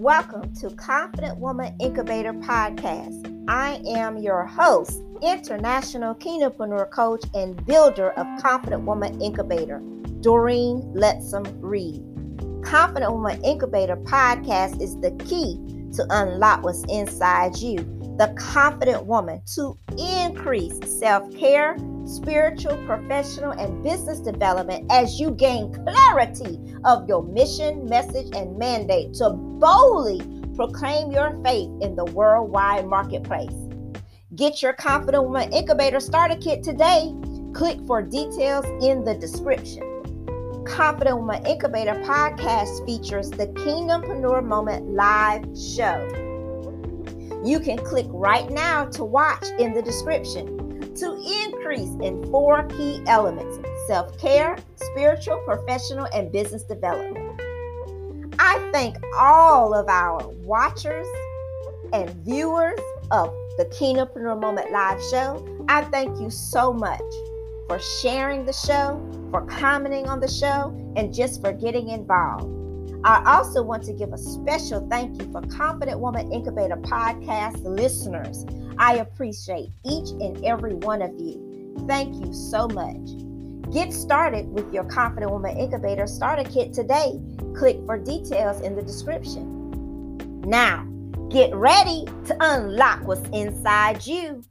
Welcome to Confident Woman Incubator Podcast. I am your host, international kingdompreneur coach and builder of Confident Woman Incubator, Doreen Lettsome Reid. Confident Woman Incubator Podcast is the key to unlock what's inside you, the confident woman, to increase self care spiritual, professional, and business development as you gain clarity of your mission, message, and mandate to boldly proclaim your faith in the worldwide marketplace. Get your Confident Woman Incubator Starter Kit today. Click for details in the description. Confident Woman Incubator podcast features the Kingdompreneur Moment live show. You can click right now to watch in the description to increase in four key elements self care, spiritual, professional, and business development. I thank all of our watchers and viewers of the Kingdompreneur Moment Live show. I thank you so much for sharing the show, for commenting on the show, and just for getting involved. I also want to give a special thank you for Confident Woman Incubator podcast listeners. I appreciate each and every one of you. Thank you so much. Get started with your Confident Woman Incubator Starter Kit today. Click for details in the description. Now, get ready to unlock what's inside you.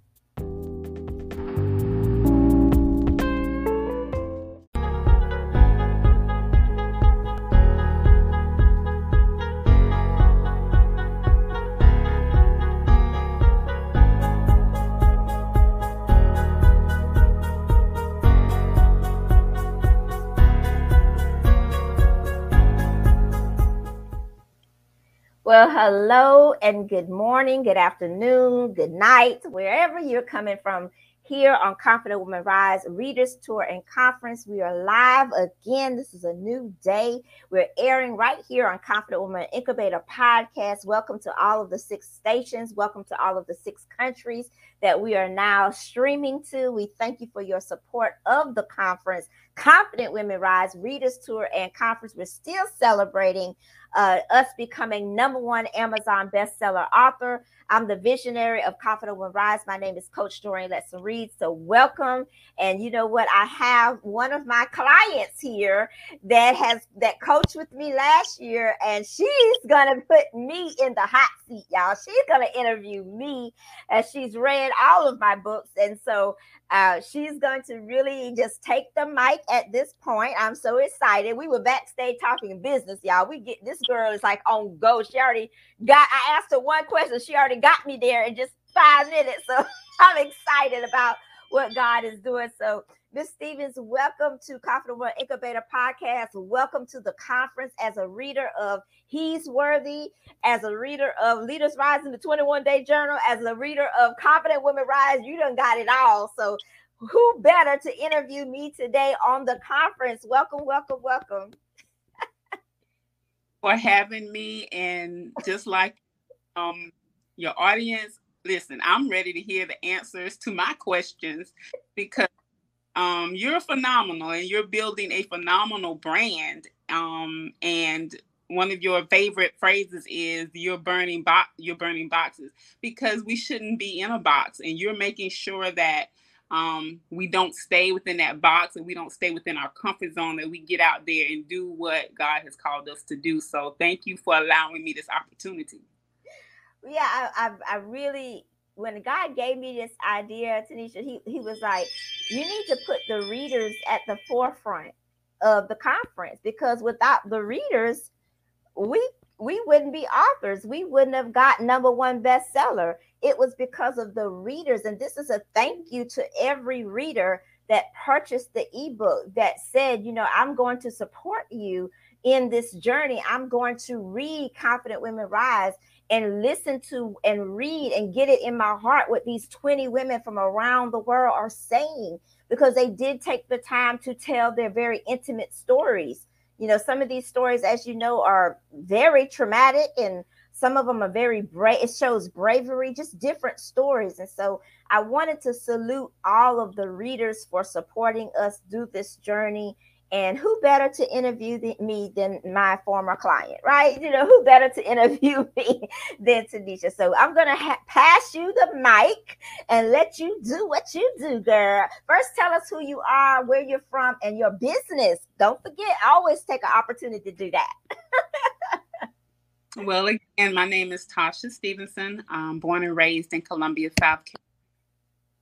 Well, hello and good morning, good afternoon, good night, wherever you're coming from here on Confident Woman Rise Readers Tour and Conference. We are live again. This is a new day. We're airing right here on Confident Woman Incubator Podcast. Welcome to all of the six stations. Welcome to all of the six countries that we are now streaming to. We thank you for your support of the conference. Confident Women Rise Readers Tour and Conference. We're still celebrating uh, us becoming number one Amazon bestseller author. I'm the visionary of Confident Women Rise. My name is Coach Doreen Lettsome Reid. So welcome. And you know what? I have one of my clients here that has that coached with me last year, and she's gonna put me in the hot seat, y'all. She's gonna interview me as she's read all of my books. And so uh, she's going to really just take the mic at this point. I'm so excited. We were backstage talking business, y'all. We get this girl is like on go. She already got. I asked her one question. She already got me there in just five minutes. So I'm excited about what God is doing. So Miss Stevens, welcome to Confident Woman Incubator Podcast. Welcome to the conference as a reader of He's Worthy, as a reader of Leaders Rise in the 21 Day Journal, as a reader of Confident Women Rise. You done got it all. So who better to interview me today on the conference? Welcome, welcome, welcome. For having me and just like um your audience listen i'm ready to hear the answers to my questions because um, you're phenomenal and you're building a phenomenal brand. Um, and one of your favorite phrases is you're burning box you're burning boxes because we shouldn't be in a box and you're making sure that um, we don't stay within that box and we don't stay within our comfort zone that we get out there and do what god has called us to do. So thank you for allowing me this opportunity. Yeah i, I, I really when God gave me this idea, Tanisha, he, he was like, you need to put the readers at the forefront of the conference because without the readers, we we wouldn't be authors. We wouldn't have got number one bestseller. It was because of the readers. And this is a thank you to every reader that purchased the ebook that said, you know, I'm going to support you in this journey. I'm going to read Confident Women Rise and listen to and read and get it in my heart what these 20 women from around the world are saying because they did take the time to tell their very intimate stories. You know, some of these stories, as you know, are very traumatic and some of them are very brave. It shows bravery, just different stories. And so I wanted to salute all of the readers for supporting us through this journey And who better to interview the, me than my former client, right? You know, who better to interview me than Tanisha? So I'm going to ha- pass you the mic and let you do what you do, girl. First, tell us who you are, where you're from, and your business. Don't forget, always take an opportunity to do that. well, again, my name is Tachia Stevenson. I'm born and raised in Columbia, South Carolina.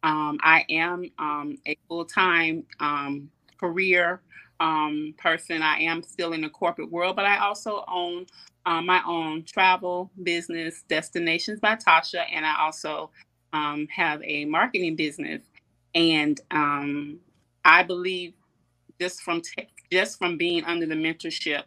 Um, I am um, a full time um, career um, person. I am still in the corporate world, but I also own uh, my own travel business, Destinations by Tachia, and I also um, have a marketing business. And um, I believe just from te- just from being under the mentorship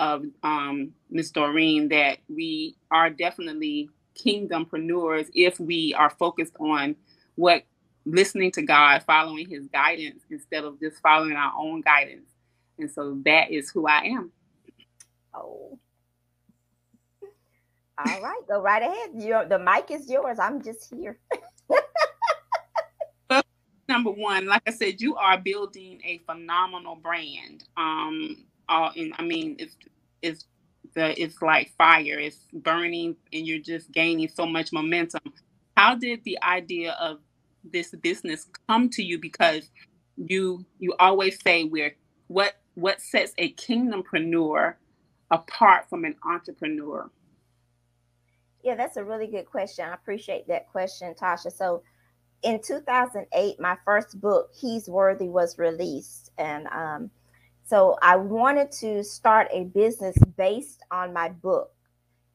of um, Ms. Doreen that we are definitely kingdompreneurs if we are focused on what listening to God, following his guidance instead of just following our own guidance. And so that is who I am. Oh. All right, go right ahead. Your the mic is yours. I'm just here. number one, like I said, you are building a phenomenal brand. Um, all in, I mean, it's it's the it's like fire. It's burning, and you're just gaining so much momentum. How did the idea of this business come to you? Because you you always say we're what what sets a kingdompreneur apart from an entrepreneur? Yeah, that's a really good question. I appreciate that question, Tachia. So in 2008, my first book, He's Worthy, was released. And um, so I wanted to start a business based on my book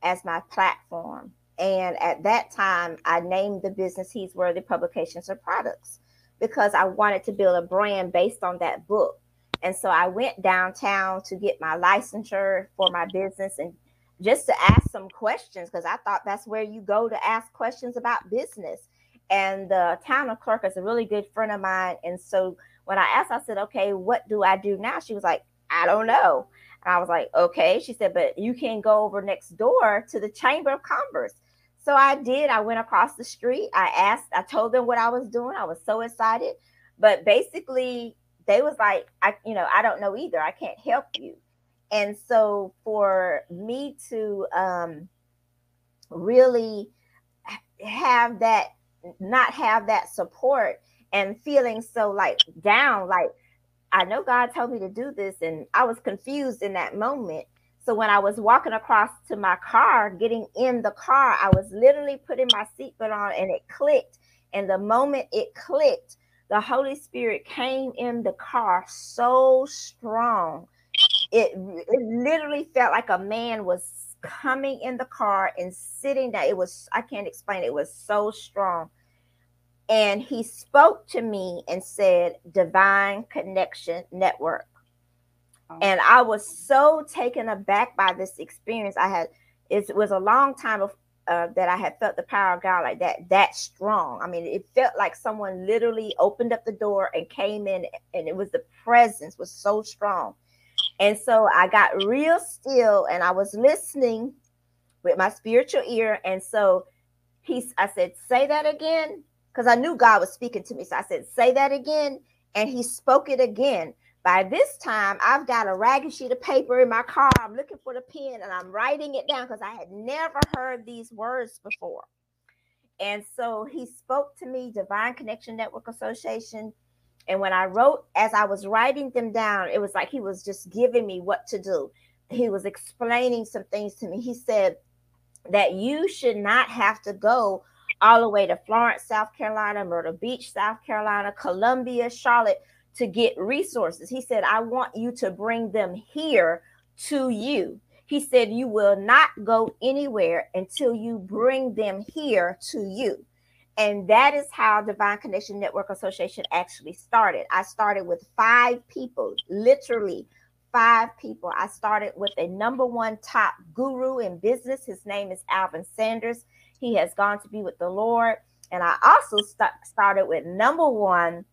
as my platform. And at that time, I named the business He's Worthy Publications or Products because I wanted to build a brand based on that book. And so I went downtown to get my licensure for my business and just to ask some questions because I thought that's where you go to ask questions about business. And the town of clerk is a really good friend of mine. And so when I asked, I said, okay, what do I do now? She was like, I don't know. And I was like, okay. She said, but you can go over next door to the Chamber of Commerce. So I did. I went across the street. I asked, I told them what I was doing. I was so excited. But basically, they was like, I, you know, I don't know either. I can't help you. And so for me to um, really have that, not have that support and feeling so like down, like I know God told me to do this, and I was confused in that moment. So when I was walking across to my car, getting in the car, I was literally putting my seatbelt on and it clicked. And the moment it clicked, the Holy Spirit came in the car so strong. It, it literally felt like a man was coming in the car and sitting down. It was, I can't explain it, it was so strong. And he spoke to me and said, Divine Connection Network. Oh. And I was so taken aback by this experience. I had, it was a long time of, uh, that I had felt the power of God like that, that strong. I mean, it felt like someone literally opened up the door and came in, and it was the presence was so strong. And so I got real still and I was listening with my spiritual ear. And so he, I said, say that again, because I knew God was speaking to me. So I said, say that again. And he spoke it again. By this time, I've got a ragged sheet of paper in my car. I'm looking for the pen and I'm writing it down because I had never heard these words before. And so he spoke to me, Divine Connection Network Association. And when I wrote, as I was writing them down, it was like he was just giving me what to do. He was explaining some things to me. He said that you should not have to go all the way to Florence, South Carolina, Myrtle Beach, South Carolina, Columbia, Charlotte to get resources. He said, I want you to bring them here to you. He said, You will not go anywhere until you bring them here to you. And that is how Divine Connection Network Association actually started. I started with five people, literally five people. I started with a number one top guru in business. His name is Alvin Sanders. He has gone to be with the Lord. And I also st- started with number one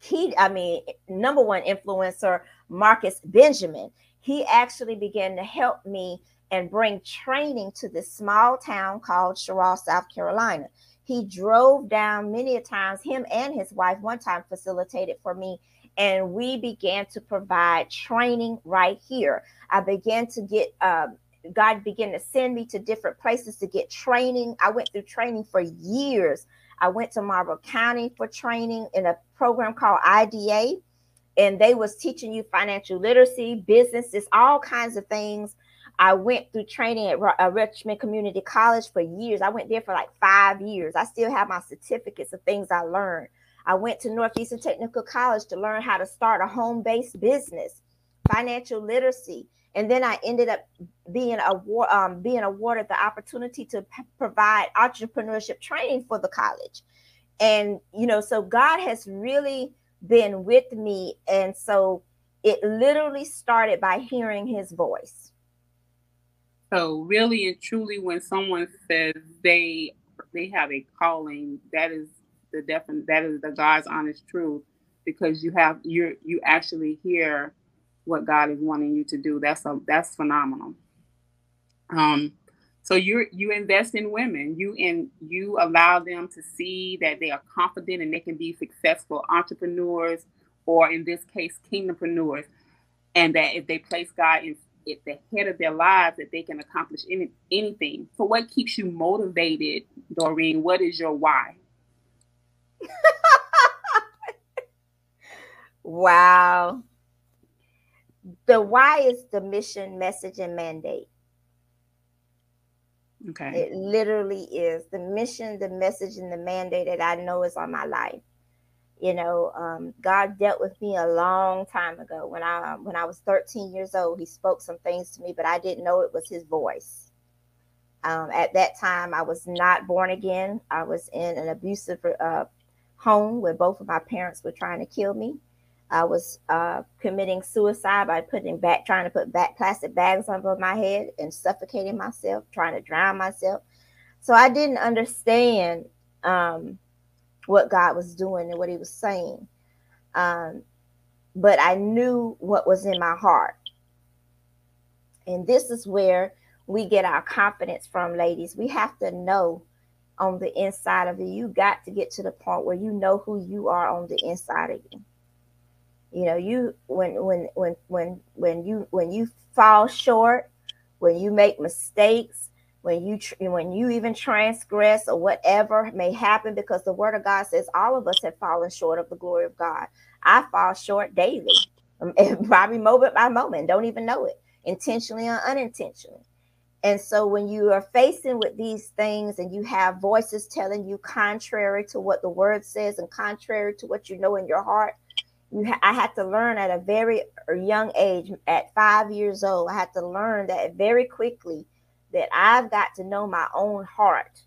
key, I mean, number one influencer, Marcus Benjamin. He actually began to help me and bring training to this small town called Cheraw, South Carolina. He drove down many a times, him and his wife one time facilitated for me. and we began to provide training right here. I began to get, uh, God began to send me to different places to get training. I went through training for years. I went to Marlboro County for training in a program called IDA, and they was teaching you financial literacy, businesses, all kinds of things. I went through training at uh, Richmond Community College for years. I went there for like five years. I still have my certificates of things I learned. I went to Northeastern Technical College to learn how to start a home based business, financial literacy. And then I ended up being um, being awarded the opportunity to p- provide entrepreneurship training for the college. And, you know, so God has really been with me. And so it literally started by hearing his voice. So really and truly when someone says they they have a calling, that is the definite that is the God's honest truth because you have you you actually hear what God is wanting you to do. That's a that's phenomenal. Um so you you invest in women. You and you allow them to see that they are confident and they can be successful entrepreneurs, or in this case, kingdompreneurs, and that if they place God in at the head of their lives, that they can accomplish any, anything. So, what keeps you motivated, Doreen? What is your why? wow. The why is the mission, message, and mandate. Okay. It literally is the mission, the message, and the mandate that I know is on my life. You know, um, God dealt with me a long time ago when I when I was 13 years old. He spoke some things to me, but I didn't know it was His voice. Um, at that time, I was not born again. I was in an abusive uh, home where both of my parents were trying to kill me. I was uh, committing suicide by putting back, trying to put back plastic bags over my head and suffocating myself, trying to drown myself. So I didn't understand um, what God was doing and what He was saying, um, but I knew what was in my heart. And this is where we get our confidence from, ladies. We have to know on the inside of you. You got to get to the point where you know who you are on the inside of you. You know, you when when when when when you when you fall short, when you make mistakes, when you when you even transgress or whatever may happen, because the Word of God says all of us have fallen short of the glory of God. I fall short daily, um, probably moment by moment, don't even know it, intentionally or unintentionally. And so when you are facing with these things and you have voices telling you contrary to what the word says and contrary to what you know in your heart, you ha- I had to learn at a very er, young age, at five years old, I had to learn that very quickly that I've got to know my own heart,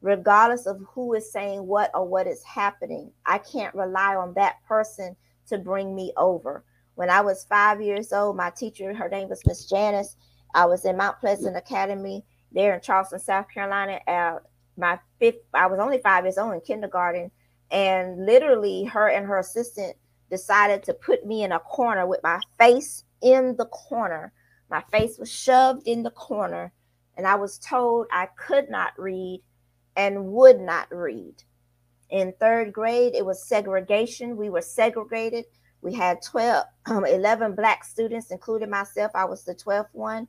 regardless of who is saying what or what is happening. I can't rely on that person to bring me over. When I was five years old, my teacher, her name was Miss Janice, I was in Mount Pleasant Academy there in Charleston, South Carolina. At my fifth, I was only five years old in kindergarten, and literally, her and her assistant decided to put me in a corner with my face in the corner. My face was shoved in the corner, and I was told I could not read and would not read. In third grade, it was segregation. We were segregated. We had 12, um, 11 black students, including myself. I was the 12th one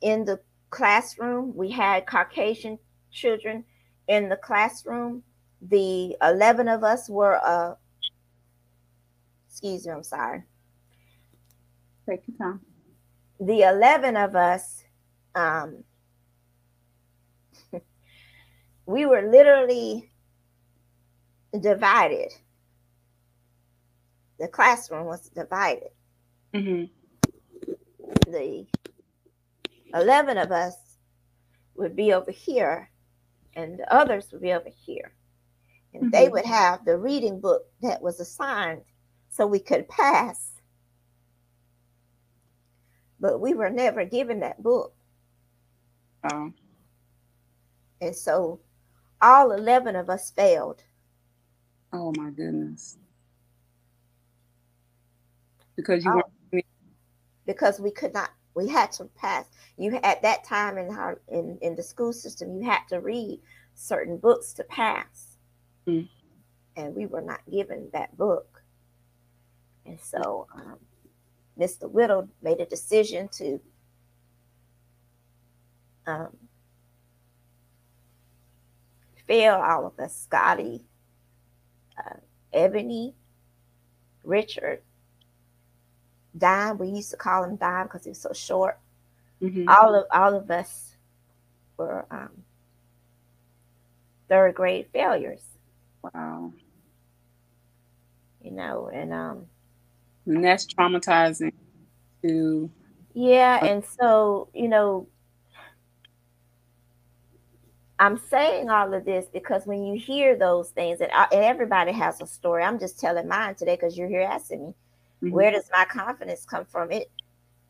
in the classroom. We had Caucasian children in the classroom. The 11 of us were, uh, excuse me, I'm sorry. Take your time. The 11 of us, um, we were literally divided. The classroom was divided. Mm-hmm. The 11 of us would be over here and the others would be over here. And mm-hmm. they would have the reading book that was assigned so we could pass. But we were never given that book. Oh. And so all 11 of us failed. Oh my goodness. Because you oh, were because we could not we had to pass. You at that time in our in, in the school system, you had to read certain books to pass. Mm. And we were not given that book. And so um, Mr. Whittle made a decision to um, fail all of us Scotty, uh, Ebony, Richard, Dime. We used to call him Dime because he was so short. Mm-hmm. All of all of us were um, third grade failures. Wow. You know, and um, and that's traumatizing to. Yeah, and so you know, I'm saying all of this because when you hear those things, and, I, and everybody has a story. I'm just telling mine today because you're here asking me, mm-hmm. where does my confidence come from? It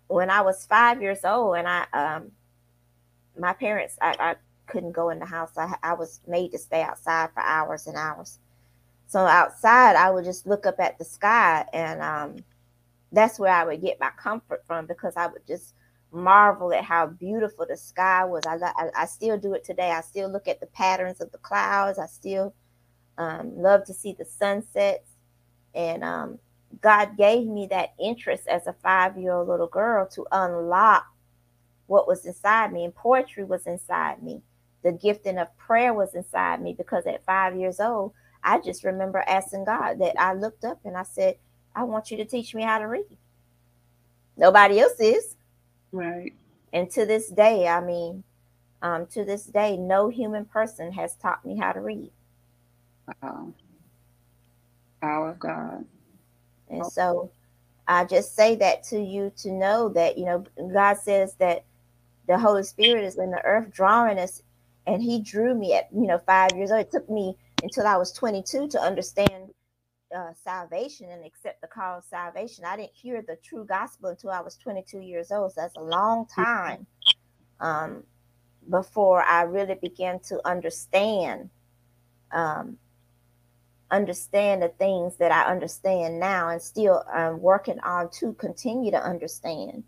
when I was five years old, and I um, my parents, I, I couldn't go in the house. I, I was made to stay outside for hours and hours. So outside, I would just look up at the sky, and um, that's where I would get my comfort from because I would just marvel at how beautiful the sky was. I, I, I still do it today. I still look at the patterns of the clouds. I still um, love to see the sunsets. And um, God gave me that interest as a five year old little girl to unlock what was inside me. And poetry was inside me. The gifting of prayer was inside me because at five years old, I just remember asking God that I looked up and I said, I want you to teach me how to read. Nobody else is. Right. And to this day, I mean, um, to this day, no human person has taught me how to read. Wow. Power of God. And so I just say that to you to know that, you know, God says that the Holy Spirit is in the earth drawing us, and He drew me at, you know, five years old. It took me until I was 22 to understand uh, salvation and accept the call of salvation. I didn't hear the true gospel until I was 22 years old. So that's a long time um, before I really began to understand um, understand the things that I understand now, and still um, working on to continue to understand.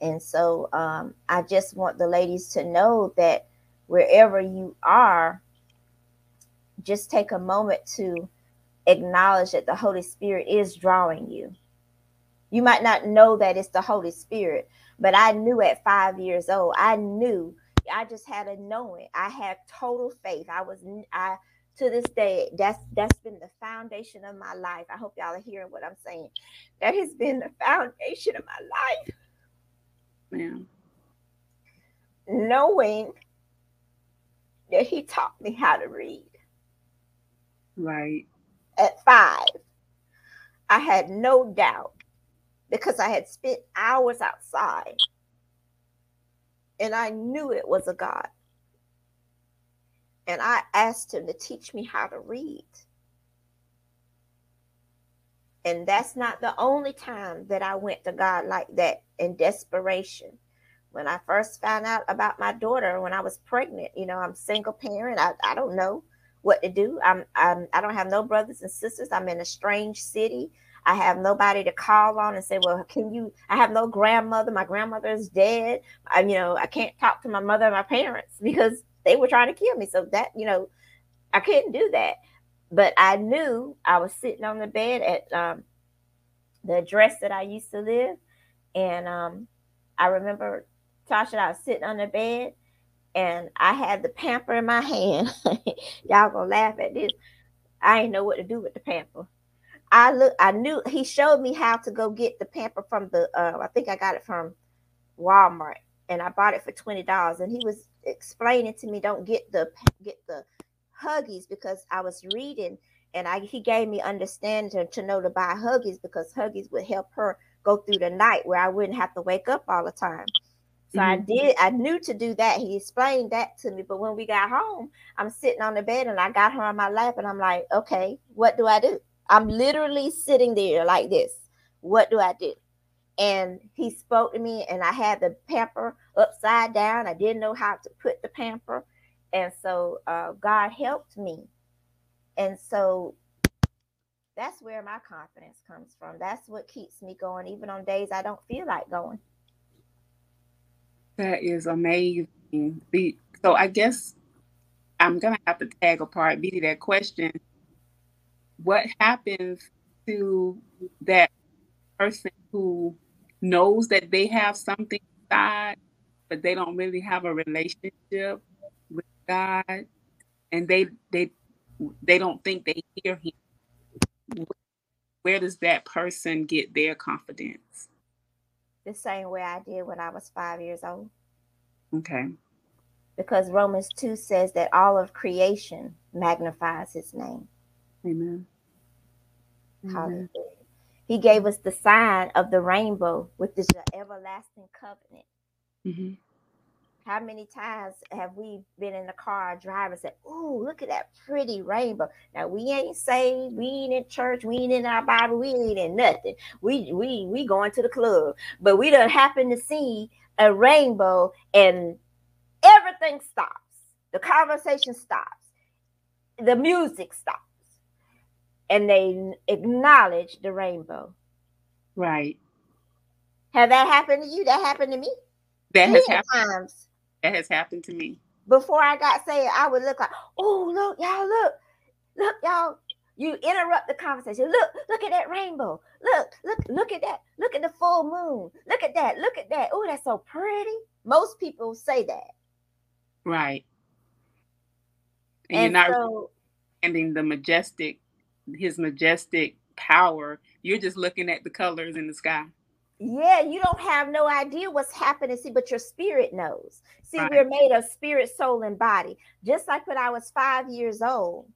And so um, I just want the ladies to know that wherever you are, just take a moment to acknowledge that the Holy Spirit is drawing you. You might not know that it's the Holy Spirit, but I knew at five years old, I knew, I just had a knowing. I had total faith. I was, I, to this day, that's that's been the foundation of my life. I hope y'all are hearing what I'm saying. That has been the foundation of my life. Yeah. Knowing that he taught me how to read. Right at five, I had no doubt because I had spent hours outside and I knew it was a God. And I asked him to teach me how to read. And that's not the only time that I went to God like that in desperation. When I first found out about my daughter when I was pregnant, you know, I'm single parent. I, I don't know what to do. I'm, I'm I don't have no brothers and sisters. I'm in a strange city. I have nobody to call on and say, "Well, can you?" I have no grandmother. My grandmother is dead. I, you know, I can't talk to my mother and my parents because they were trying to kill me. So that, you know, I couldn't do that. But I knew I was sitting on the bed at um, the address that I used to live, and um, I remember Tachia. I was sitting on the bed, and I had the pamper in my hand. Y'all gonna laugh at this. I didn't know what to do with the pamper. I look. I knew he showed me how to go get the pamper from the. Uh, I think I got it from Walmart, and I bought it for twenty dollars. And he was explaining to me, don't get the get the Huggies because I was reading, and I he gave me understanding to know to buy Huggies because Huggies would help her go through the night where I wouldn't have to wake up all the time. So mm-hmm. I did, I knew to do that. He explained that to me. But when we got home, I'm sitting on the bed and I got her on my lap and I'm like, okay, what do I do? I'm literally sitting there like this. What do I do? And he spoke to me and I had the pamper upside down. I didn't know how to put the pamper. And so uh, God helped me. And so that's where my confidence comes from. That's what keeps me going, even on days I don't feel like going. That is amazing. So I guess I'm gonna have to tag apart part B to that question. What happens to that person who knows that they have something inside, but they don't really have a relationship with God, and they they they don't think they hear Him. Where does that person get their confidence? The same way I did when I was five years old. Okay. Because Romans 2 says that all of creation magnifies his name. Amen. Hallelujah. He gave us the sign of the rainbow, which is the everlasting covenant. Mm-hmm. How many times have we been in the car driving and said, Oh, look at that pretty rainbow? Now we ain't saved, we ain't in church, we ain't in our Bible, we ain't in nothing. We we we going to the club, but we don't happen to see a rainbow and everything stops. The conversation stops, the music stops and they acknowledge the rainbow. Right. Have that happened to you? That happened to me. That has happened. Times. That has happened to me. Before I got saved, I would look like, oh, look, y'all, look, look, y'all. You interrupt the conversation. Look, look at that rainbow. Look, look, look at that. Look at the full moon. Look at that. Look at that. Oh, that's so pretty. Most people say that. Right. And, and you're not so, understanding the majestic his majestic power. You're just looking at the colors in the sky. Yeah, you don't have no idea what's happening. See, but your spirit knows. See, Right. we're made of spirit, soul, and body. Just like when I was five years old,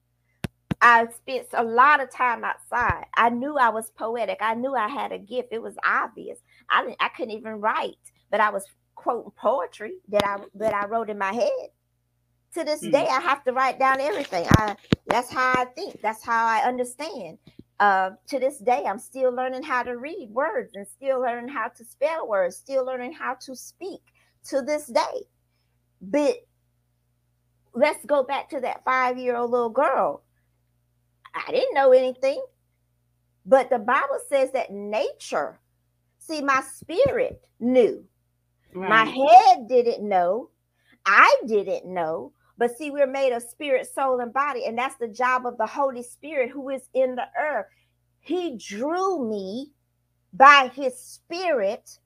I spent a lot of time outside. I knew I was poetic. I knew I had a gift. It was obvious. I didn't, I couldn't even write, but I was quoting poetry that I that I wrote in my head. To this Mm. day, I have to write down everything. I that's how I think. That's how I understand. Uh, to this day, I'm still learning how to read words and still learning how to spell words, still learning how to speak to this day. But let's go back to that five year old little girl. I didn't know anything, but the Bible says that nature, see, my spirit knew, my head didn't know, I didn't know. But see, we're made of spirit, soul, and body, and that's the job of the Holy Spirit who is in the earth. He drew me by his spirit,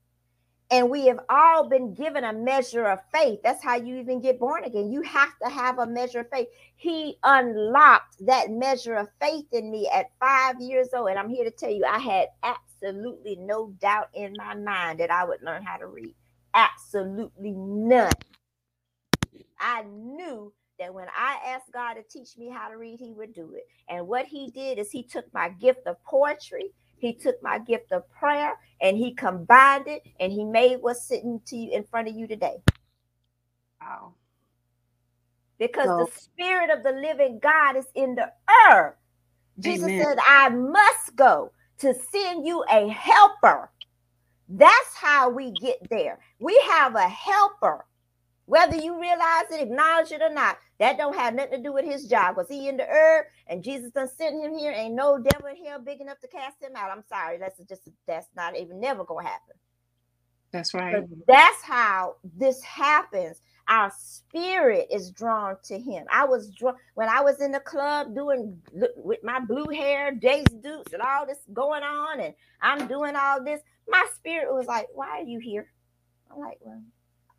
and we have all been given a measure of faith. That's how you even get born again. You have to have a measure of faith. He unlocked that measure of faith in me at five years old. And I'm here to tell you, I had absolutely no doubt in my mind that I would learn how to read. Absolutely none. I knew that when I asked God to teach me how to read, He would do it. And what He did is He took my gift of poetry, He took my gift of prayer, and He combined it, and He made what's sitting to you in front of you today. Wow. Because So- the Spirit of the living God is in the earth. Jesus Amen. said, I must go to send you a helper. That's how we get there. We have a helper. Whether you realize it, acknowledge it or not, that don't have nothing to do with his job. Was he in the earth and Jesus done sent him here? Ain't no devil in hell big enough to cast him out. I'm sorry. That's just that's not even never gonna happen. That's right. But that's how this happens. Our spirit is drawn to him. I was drawn when I was in the club doing with my blue hair, Daisy Dukes, and all this going on, and I'm doing all this. My spirit was like, "Why are you here?" I'm like, "Well,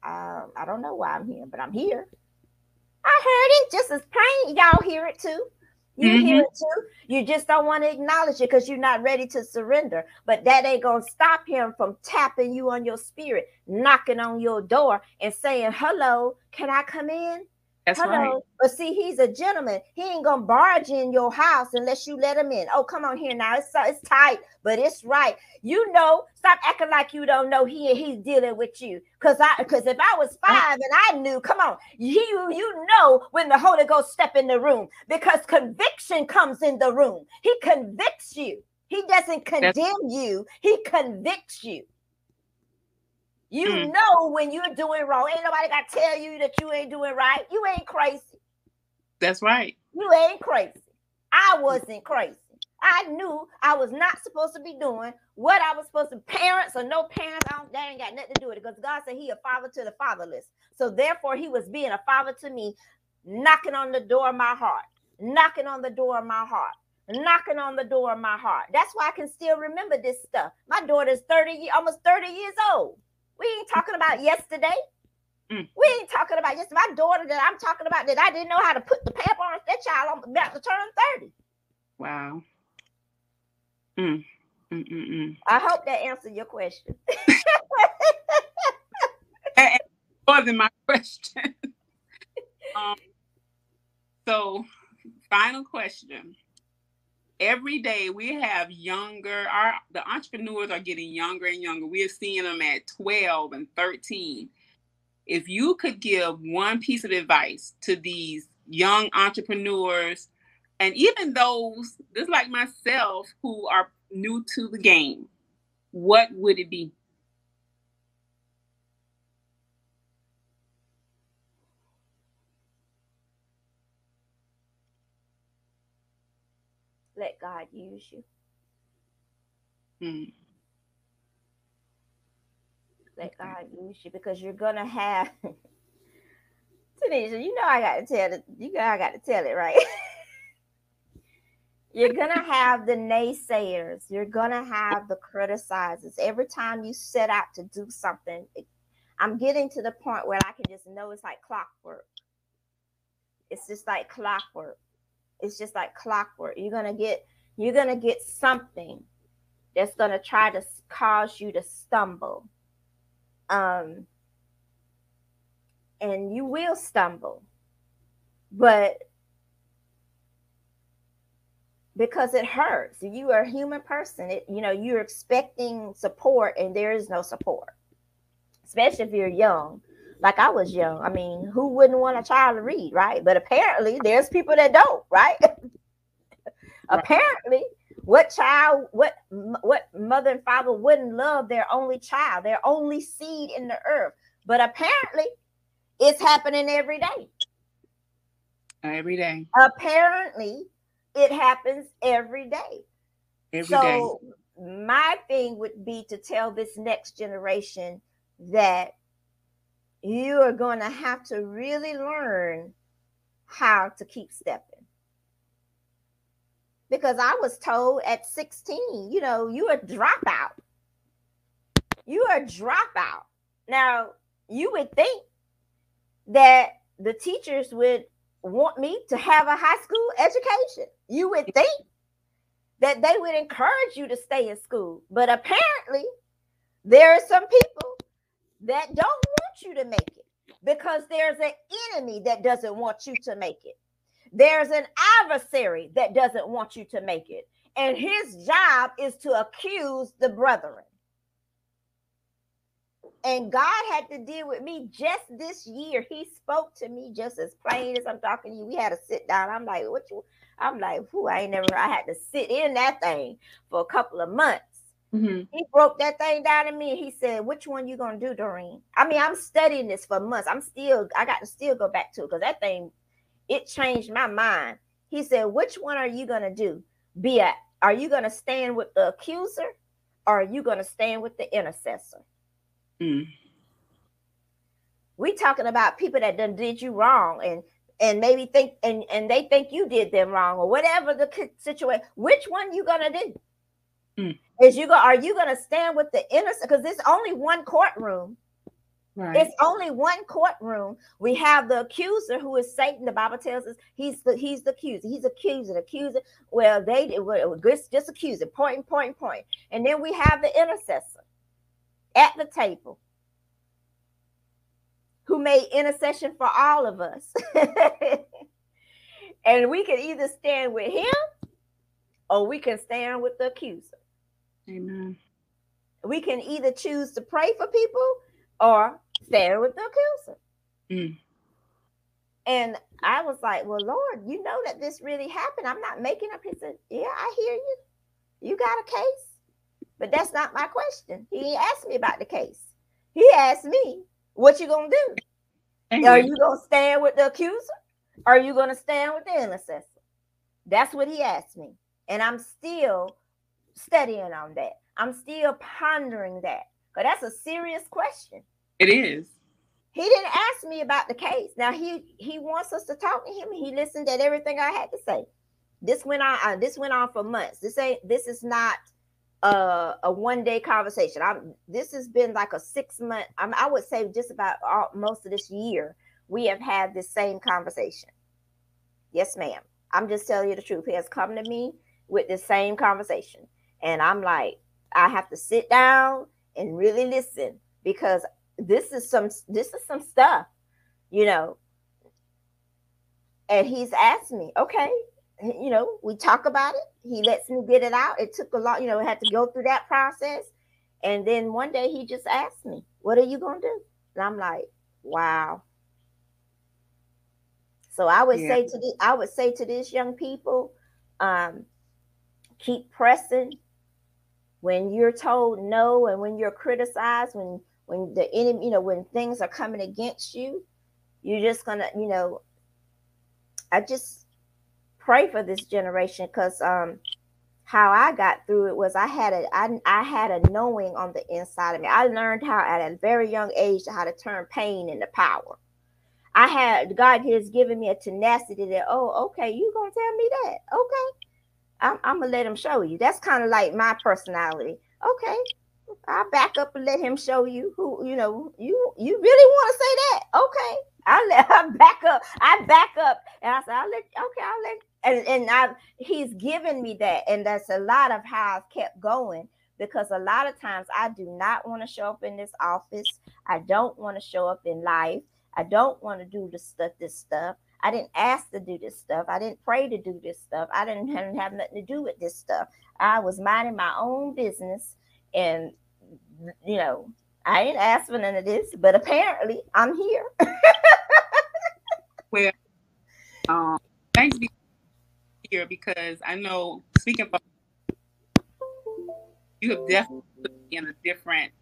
um, I don't know why I'm here, but I'm here." I heard it just as plain. Y'all hear it too. You hear it too. You just don't want to acknowledge it because you're not ready to surrender. But that ain't gonna stop him from tapping you on your spirit, knocking on your door, and saying, "Hello, can I come in?" That's Hello. right. But see, he's a gentleman. He ain't gonna barge in your house unless you let him in. Oh, come on here now. It's it's tight, but it's right. You know, stop acting like you don't know he he's dealing with you. Cause I because if I was five and I knew, come on, you you know when the Holy Ghost step in the room because conviction comes in the room. He convicts you. He doesn't condemn you. He convicts you. You Mm. know when you're doing wrong. Ain't nobody got to tell you that you ain't doing right. You ain't crazy. That's right. You ain't crazy. I wasn't crazy. I knew I was not supposed to be doing what I was supposed to. Parents or no parents, I don't, that ain't got nothing to do with it because God said He a father to the fatherless. So therefore, He was being a father to me, knocking on the door of my heart, knocking on the door of my heart. knocking on the door of my heart. That's why I can still remember this stuff. My daughter's 30, almost 30 years old. We ain't talking about yesterday. Mm. We ain't talking about just my daughter that I'm talking about that I didn't know how to put the pamper on that child I'm about to turn 30. Wow. Mm. I hope that answered your question. More than my question. um, so, final question. Every day we have younger, our the entrepreneurs are getting younger and younger. We are seeing them at 12 and 13 if you could give one piece of advice to these young entrepreneurs and even those just like myself who are new to the game, what would it be? Let God use you. Hmm let God use you because you're gonna have Tanisha, you know I gotta tell it, you know I gotta tell it, right? you're gonna have the naysayers, you're gonna have the criticizers. Every time you set out to do something, it, I'm getting to the point where I can just know it's like clockwork. It's just like clockwork. It's just like clockwork. You're gonna get you're gonna get something that's gonna try to cause you to stumble um, and you will stumble, but because it hurts. You are a human person. It, you know, you're expecting support and there is no support, especially if you're young. Like I was young. I mean, who wouldn't want a child to read, right? But apparently there's people that don't, right? right. apparently what child, what what mother and father wouldn't love their only child, their only seed in the earth? But apparently, it's happening every day. Every day. Apparently, it happens every day. Every so day. my thing would be to tell this next generation that you are going to have to really learn how to keep stepping because I was told at 16, you know, you are a dropout. You are a dropout. Now, you would think that the teachers would want me to have a high school education. You would think that they would encourage you to stay in school. But apparently, there are some people that don't you to make it because there's an enemy that doesn't want you to make it. There's an adversary that doesn't want you to make it. And his job is to accuse the brethren. And God had to deal with me just this year. He spoke to me just as plain as I'm talking to you. We had to sit down. I'm like, what you? I'm like, who? I ain't never. I had to sit in that thing for a couple of months. Mm-hmm. He broke that thing down to me he said, Which one you gonna do, Doreen? I mean, I'm studying this for months. I'm still, I got to still go back to it because that thing it changed my mind. He said, Which one are you going to do? Be a, are you going to stand with the accuser or are you going to stand with the intercessor? Mm. We talking about people that done did you wrong and and maybe think and and they think you did them wrong or whatever the situation. Which one you gonna do? Mm. Is you go? Are you gonna stand with the innocent? Because there's only one courtroom Right. It's only one courtroom. We have the accuser who is Satan. The Bible tells us he's the he's the accuser. He's accusing, accusing. Well, they were just, just accusing, pointing, pointing, pointing. And then we have the intercessor at the table who made intercession for all of us. and we can either stand with him or we can stand with the accuser. Amen. We can either choose to pray for people or stand with the accuser. Mm. And I was like, Well, Lord, you know that this really happened. I'm not making up. He said, Yeah, I hear you. You got a case. But that's not my question. He asked me about the case. He asked me, What you gonna do? Are you gonna stand with the accuser? Or are you gonna stand with the intercessor? That's what he asked me. And I'm still studying on that. I'm still pondering that. But that's a serious question. It is. He didn't ask me about the case. Now he he wants us to talk to him. He listened at everything I had to say. This went on. Uh, this went on for months. This ain't. This is not uh, a one day conversation. I'm. This has been like a six month. I'm, I would say just about all, most of this year we have had this same conversation. Yes, ma'am. I'm just telling you the truth. He has come to me with the same conversation, and I'm like, I have to sit down and really listen because this is some. This is some stuff, you know. And he's asked me, okay, you know, we talk about it. He lets me get it out. It took a lot, you know, had to go through that process. And then one day he just asked me, What are you gonna do? And I'm like, Wow. So I would yeah. say to the I would say to these young people, um, keep pressing when you're told no and when you're criticized, when when the enemy, you know, when things are coming against you, you're just gonna, you know, I just pray for this generation because um how I got through it was I had a I, I had a knowing on the inside of me. I learned how at a very young age how to turn pain into power. I had God has given me a tenacity that oh okay you gonna tell me that okay I'm, I'm gonna let him show you. That's kind of like my personality. Okay, I'll back up and let him show you who you know you you really want to say that. Okay, I let I back up. I back up and I said I'll let okay I'll let and and I he's given me that, and that's a lot of how I've kept going because a lot of times I do not want to show up in this office. I don't want to show up in life. I don't want to do this stuff. This stuff. I didn't ask to do this stuff. I didn't pray to do this stuff. I didn't, didn't have nothing to do with this stuff. I was minding my own business, and you know, I didn't ask for none of this. But apparently, I'm here. well, um, thanks be here because I know speaking about you have definitely in a different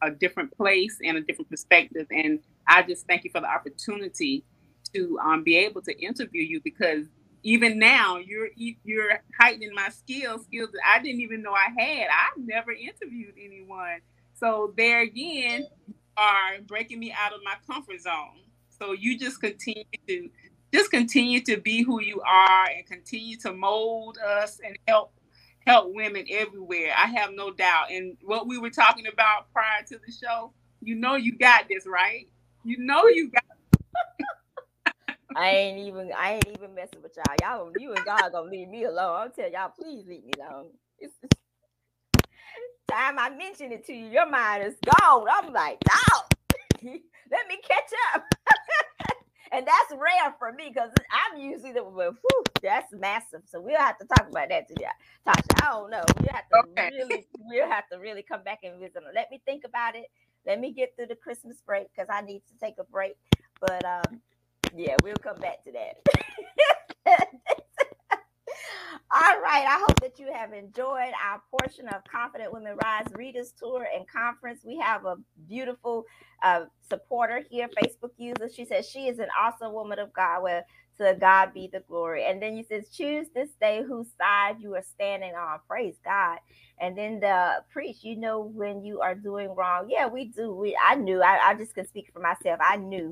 a different place and a different perspective and I just thank you for the opportunity to um, be able to interview you because even now you're you're heightening my skills skills that I didn't even know I had. I've never interviewed anyone. So there again are breaking me out of my comfort zone. So you just continue to just continue to be who you are and continue to mold us and help help women everywhere. I have no doubt. And what we were talking about prior to the show, you know you got this, right? You know you got I ain't even I ain't even messing with y'all. Y'all you and God gonna leave me alone. I'm telling y'all, please leave me alone. It's, time I mention it to you, your mind is gone. I'm like, no, let me catch up. and that's rare for me because I'm usually the whew, that's massive. So we'll have to talk about that today. Tachia, I don't know. We have to okay. really, we'll have to really come back and visit. Let me think about it. Let me get through the Christmas break because I need to take a break. But um, yeah, we'll come back to that. All right. I hope that you have enjoyed our portion of Confident Women Rise Readers Tour and Conference. We have a beautiful uh, supporter here, Facebook user. She says she is an awesome woman of God. Well, to God be the glory. And then you says, choose this day whose side you are standing on. Praise God. And then the priest, you know, when you are doing wrong. Yeah, we do. We I knew. I, I just can speak for myself. I knew.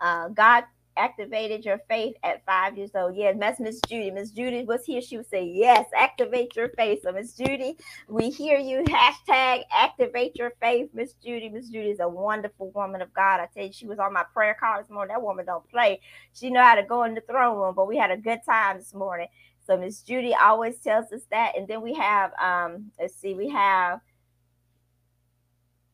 Uh, God activated your faith at five years old. Yeah, that's Miss Judy. Miss Judy was here. She would say, Yes, activate your faith. So, Miss Judy, we hear you. Hashtag activate your faith. Miss Judy. Miss Judy is a wonderful woman of God. I tell you, she was on my prayer call this morning. That woman don't play. She know how to go in the throne room, but we had a good time this morning. So Miss Judy always tells us that. And then we have um, let's see, we have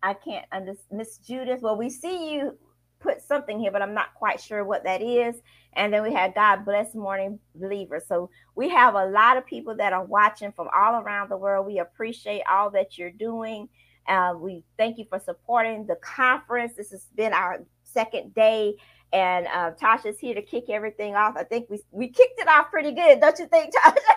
I can't understand Miss Judith. Well, we see you put something here, but I'm not quite sure what that is. And then we had God bless morning believers. So we have a lot of people that are watching from all around the world. We appreciate all that you're doing. Uh, we thank you for supporting the conference. This has been our second day, and uh, Tachia's here to kick everything off. I think we we kicked it off pretty good, don't you think, Tachia?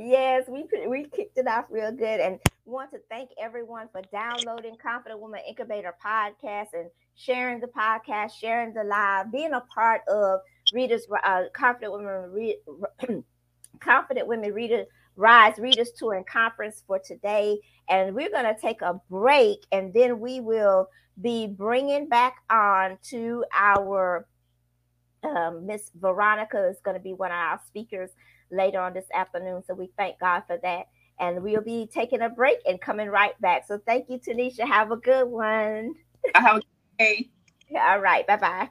Yes, we we kicked it off real good, and want to thank everyone for downloading Confident Woman Incubator podcast and sharing the podcast, sharing the live, being a part of Readers uh, Confident Women Read, Confident Women Reader Rise Readers Tour and Conference for today. And we're going to take a break and then we will be bringing back on to our um, Miss Veronica is going to be one of our speakers later on this afternoon. So we thank God for that. And we'll be taking a break and coming right back. So thank you, Tanisha. Have a good one. Have a good day. All right. Bye bye.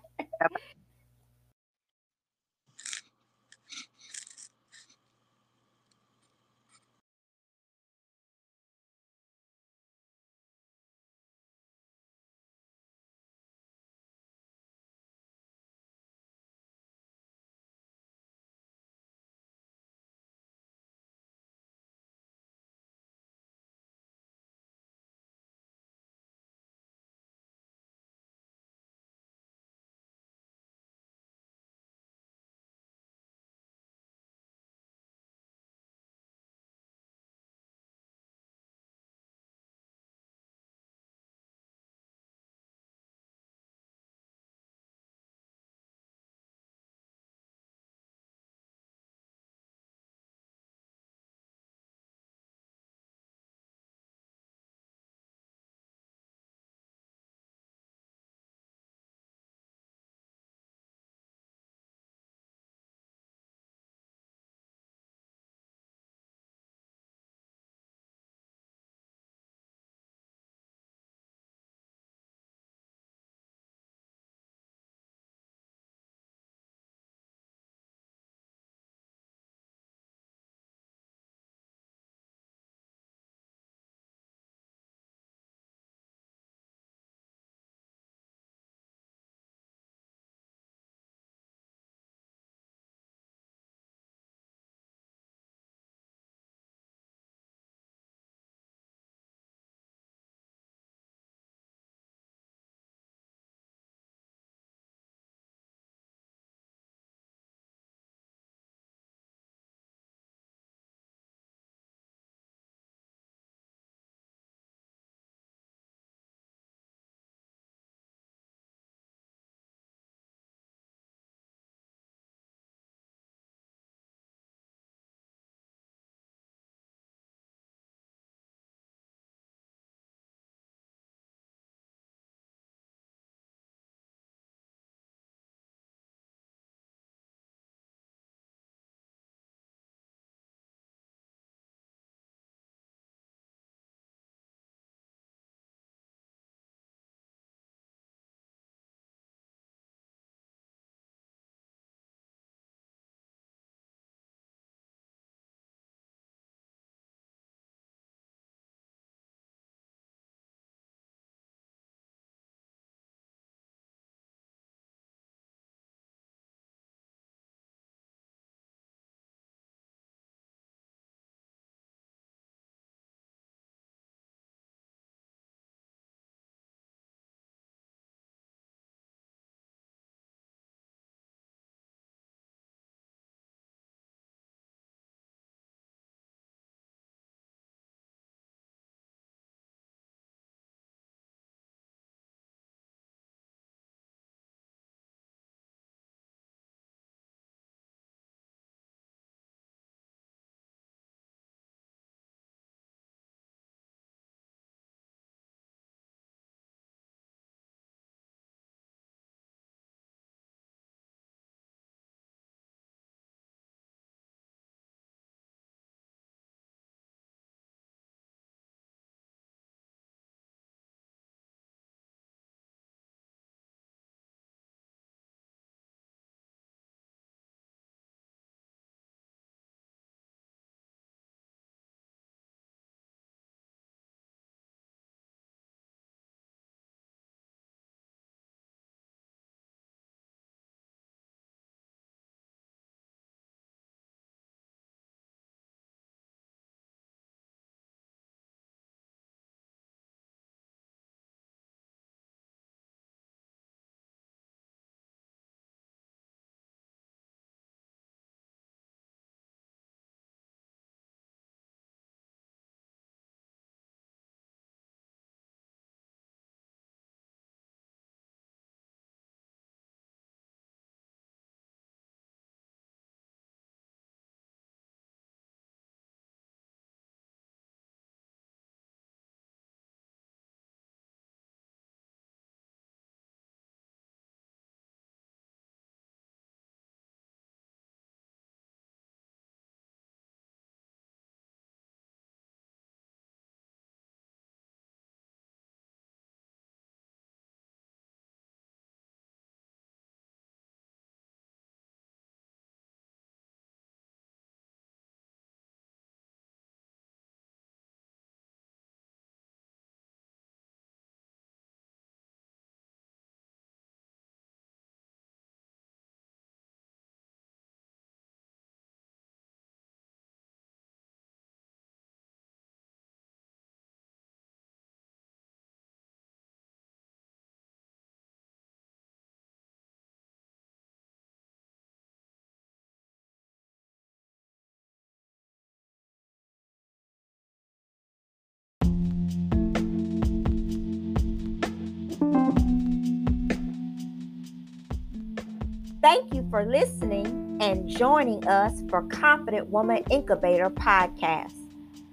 Thank you for listening and joining us for Confident Woman Incubator podcast.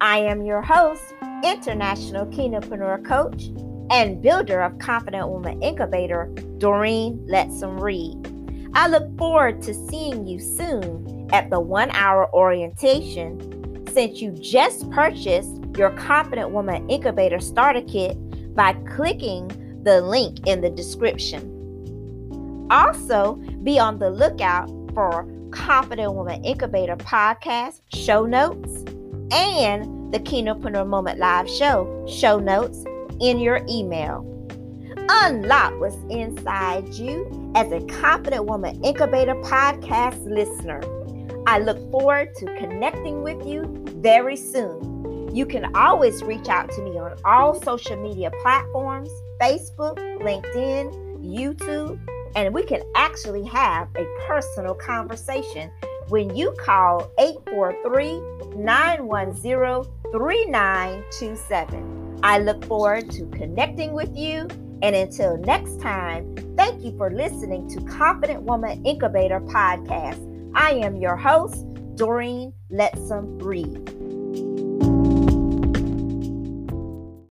I am your host, International Kingdompreneur Coach and builder of Confident Woman Incubator, Doreen Lettsome Reid. I look forward to seeing you soon at the one hour orientation since you just purchased your Confident Woman Incubator Starter Kit by clicking the link in the description. Also, be on the lookout for Confident Woman Incubator podcast show notes and the Kingdompreneur Moment Live show show notes in your email. Unlock what's inside you as a Confident Woman Incubator podcast listener. I look forward to connecting with you very soon. You can always reach out to me on all social media platforms Facebook, LinkedIn, YouTube, and we can actually have a personal conversation when you call 843 910 3927. I look forward to connecting with you. And until next time, thank you for listening to Confident Woman Incubator Podcast. I am your host, Doreen Lettsome Reid.